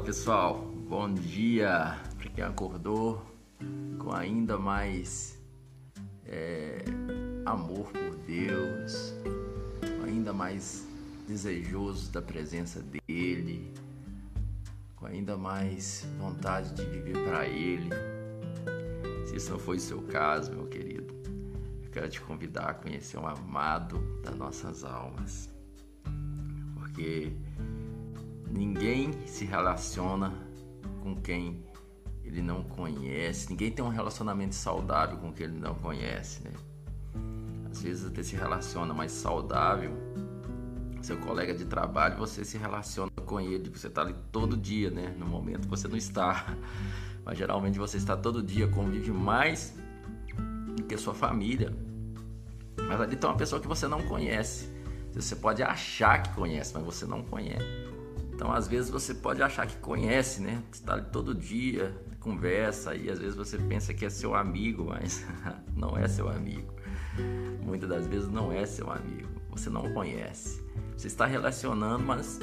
pessoal, bom dia para quem acordou com ainda mais é, amor por Deus, ainda mais desejoso da presença dele, com ainda mais vontade de viver para ele. Se isso não foi o seu caso, meu querido, eu quero te convidar a conhecer um amado das nossas almas, porque Ninguém se relaciona com quem ele não conhece. Ninguém tem um relacionamento saudável com quem ele não conhece, né? Às vezes até se relaciona mais saudável. Seu colega de trabalho, você se relaciona com ele, você está ali todo dia, né? No momento você não está, mas geralmente você está todo dia, convive mais do que sua família. Mas ali tem uma pessoa que você não conhece. Você pode achar que conhece, mas você não conhece. Então, às vezes você pode achar que conhece, né? Está ali todo dia, conversa e às vezes você pensa que é seu amigo, mas não é seu amigo. Muitas das vezes não é seu amigo. Você não conhece. Você está relacionando, mas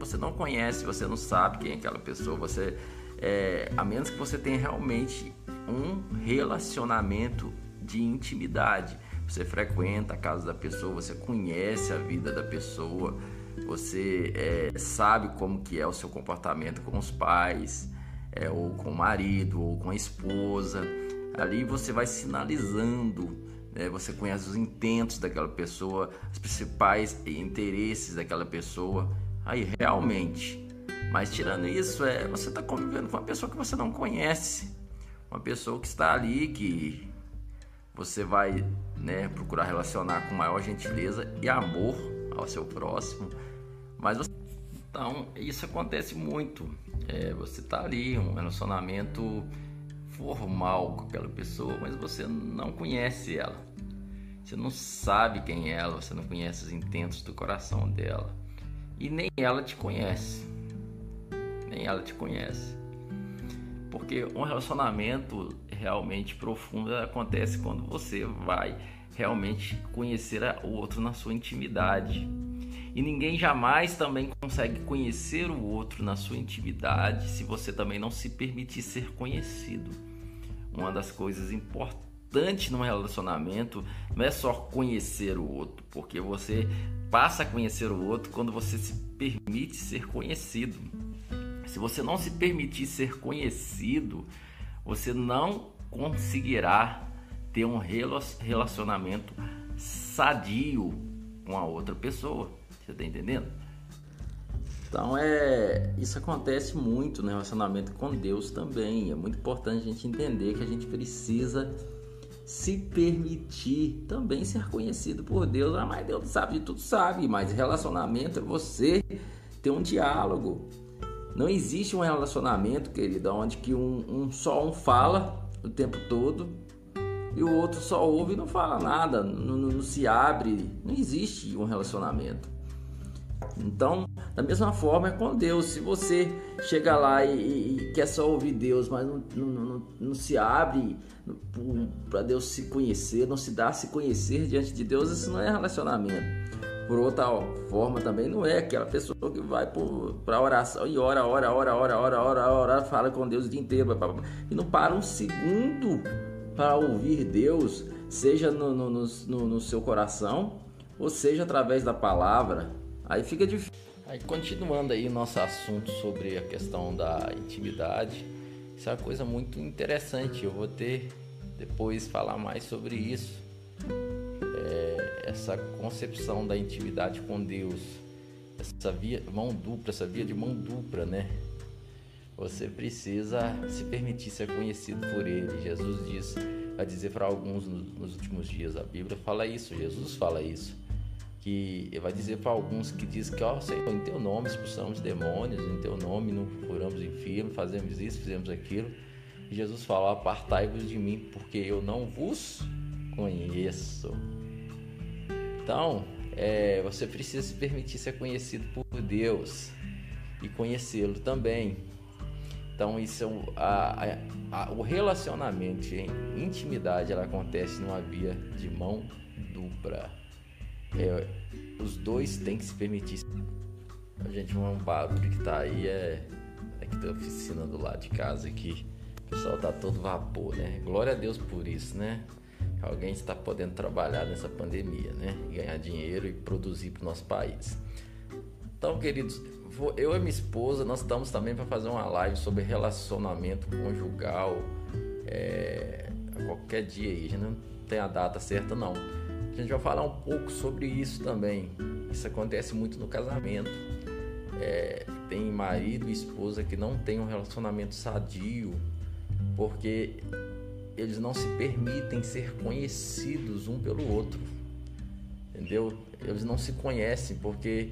você não conhece, você não sabe quem é aquela pessoa. Você, é, a menos que você tenha realmente um relacionamento de intimidade. Você frequenta a casa da pessoa, você conhece a vida da pessoa você é, sabe como que é o seu comportamento com os pais, é, ou com o marido, ou com a esposa. Ali você vai sinalizando, né? você conhece os intentos daquela pessoa, os principais interesses daquela pessoa. Aí realmente, mas tirando isso, é, você está convivendo com uma pessoa que você não conhece, uma pessoa que está ali que você vai né, procurar relacionar com maior gentileza e amor ao seu próximo. Mas você... então isso acontece muito. É, você tá ali, um relacionamento formal com aquela pessoa, mas você não conhece ela. Você não sabe quem é ela, você não conhece os intentos do coração dela. E nem ela te conhece. Nem ela te conhece. Porque um relacionamento realmente profundo acontece quando você vai realmente conhecer o outro na sua intimidade. E ninguém jamais também consegue conhecer o outro na sua intimidade se você também não se permitir ser conhecido. Uma das coisas importantes no relacionamento não é só conhecer o outro, porque você passa a conhecer o outro quando você se permite ser conhecido. Se você não se permitir ser conhecido, você não conseguirá ter um relacionamento sadio com a outra pessoa. Você tá entendendo? Então é isso acontece muito no relacionamento com Deus também. É muito importante a gente entender que a gente precisa se permitir também ser conhecido por Deus. Ah, mas Deus sabe de tudo, sabe. Mas relacionamento é você ter um diálogo. Não existe um relacionamento, querido, onde que um, um só um fala o tempo todo e o outro só ouve e não fala nada, não, não, se abre. Não existe um relacionamento. Então, da mesma forma é com Deus. Se você chega lá e, e quer só ouvir Deus, mas não, não, não, não se abre para Deus se conhecer, não se dá a se conhecer diante de Deus, isso não é relacionamento. Por outra forma, também não é aquela pessoa que vai para oração e ora, ora, ora, ora, ora, ora, ora, fala com Deus o dia inteiro e não para um segundo para ouvir Deus, seja no, no, no, no seu coração ou seja através da palavra Aí fica difícil. Aí continuando aí nosso assunto sobre a questão da intimidade, isso é uma coisa muito interessante. Eu vou ter depois falar mais sobre isso. É, essa concepção da intimidade com Deus, essa via mão dupla, essa via de mão dupla, né? Você precisa se permitir ser conhecido por Ele. Jesus diz, vai dizer para alguns nos últimos dias. A Bíblia fala isso, Jesus fala isso que vai dizer para alguns que diz que, ó Senhor, em teu nome expulsamos demônios, em teu nome não curamos enfermos, fazemos isso, fizemos aquilo. E Jesus fala, apartai-vos de mim, porque eu não vos conheço. Então, é, você precisa se permitir ser conhecido por Deus e conhecê-lo também. Então, isso é o, a, a, o relacionamento em intimidade ela acontece numa via de mão dupla. É, os dois têm que se permitir. Gente, um barulho que tá aí é Aqui tem a oficina do lado de casa aqui. O pessoal tá todo vapor, né? Glória a Deus por isso, né? Alguém está podendo trabalhar nessa pandemia, né? Ganhar dinheiro e produzir para o nosso país. Então, queridos, eu e minha esposa, nós estamos também para fazer uma live sobre relacionamento conjugal. É, qualquer dia aí, a gente não tem a data certa não. A gente vai falar um pouco sobre isso também. Isso acontece muito no casamento. É, tem marido e esposa que não tem um relacionamento sadio porque eles não se permitem ser conhecidos um pelo outro. Entendeu? Eles não se conhecem porque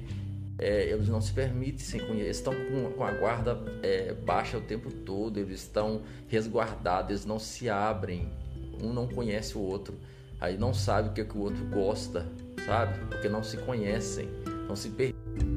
é, eles não se permitem conhecer, estão com, com a guarda é, baixa o tempo todo, eles estão resguardados, eles não se abrem, um não conhece o outro, aí não sabe o que, é que o outro gosta, sabe? Porque não se conhecem, não se permitem.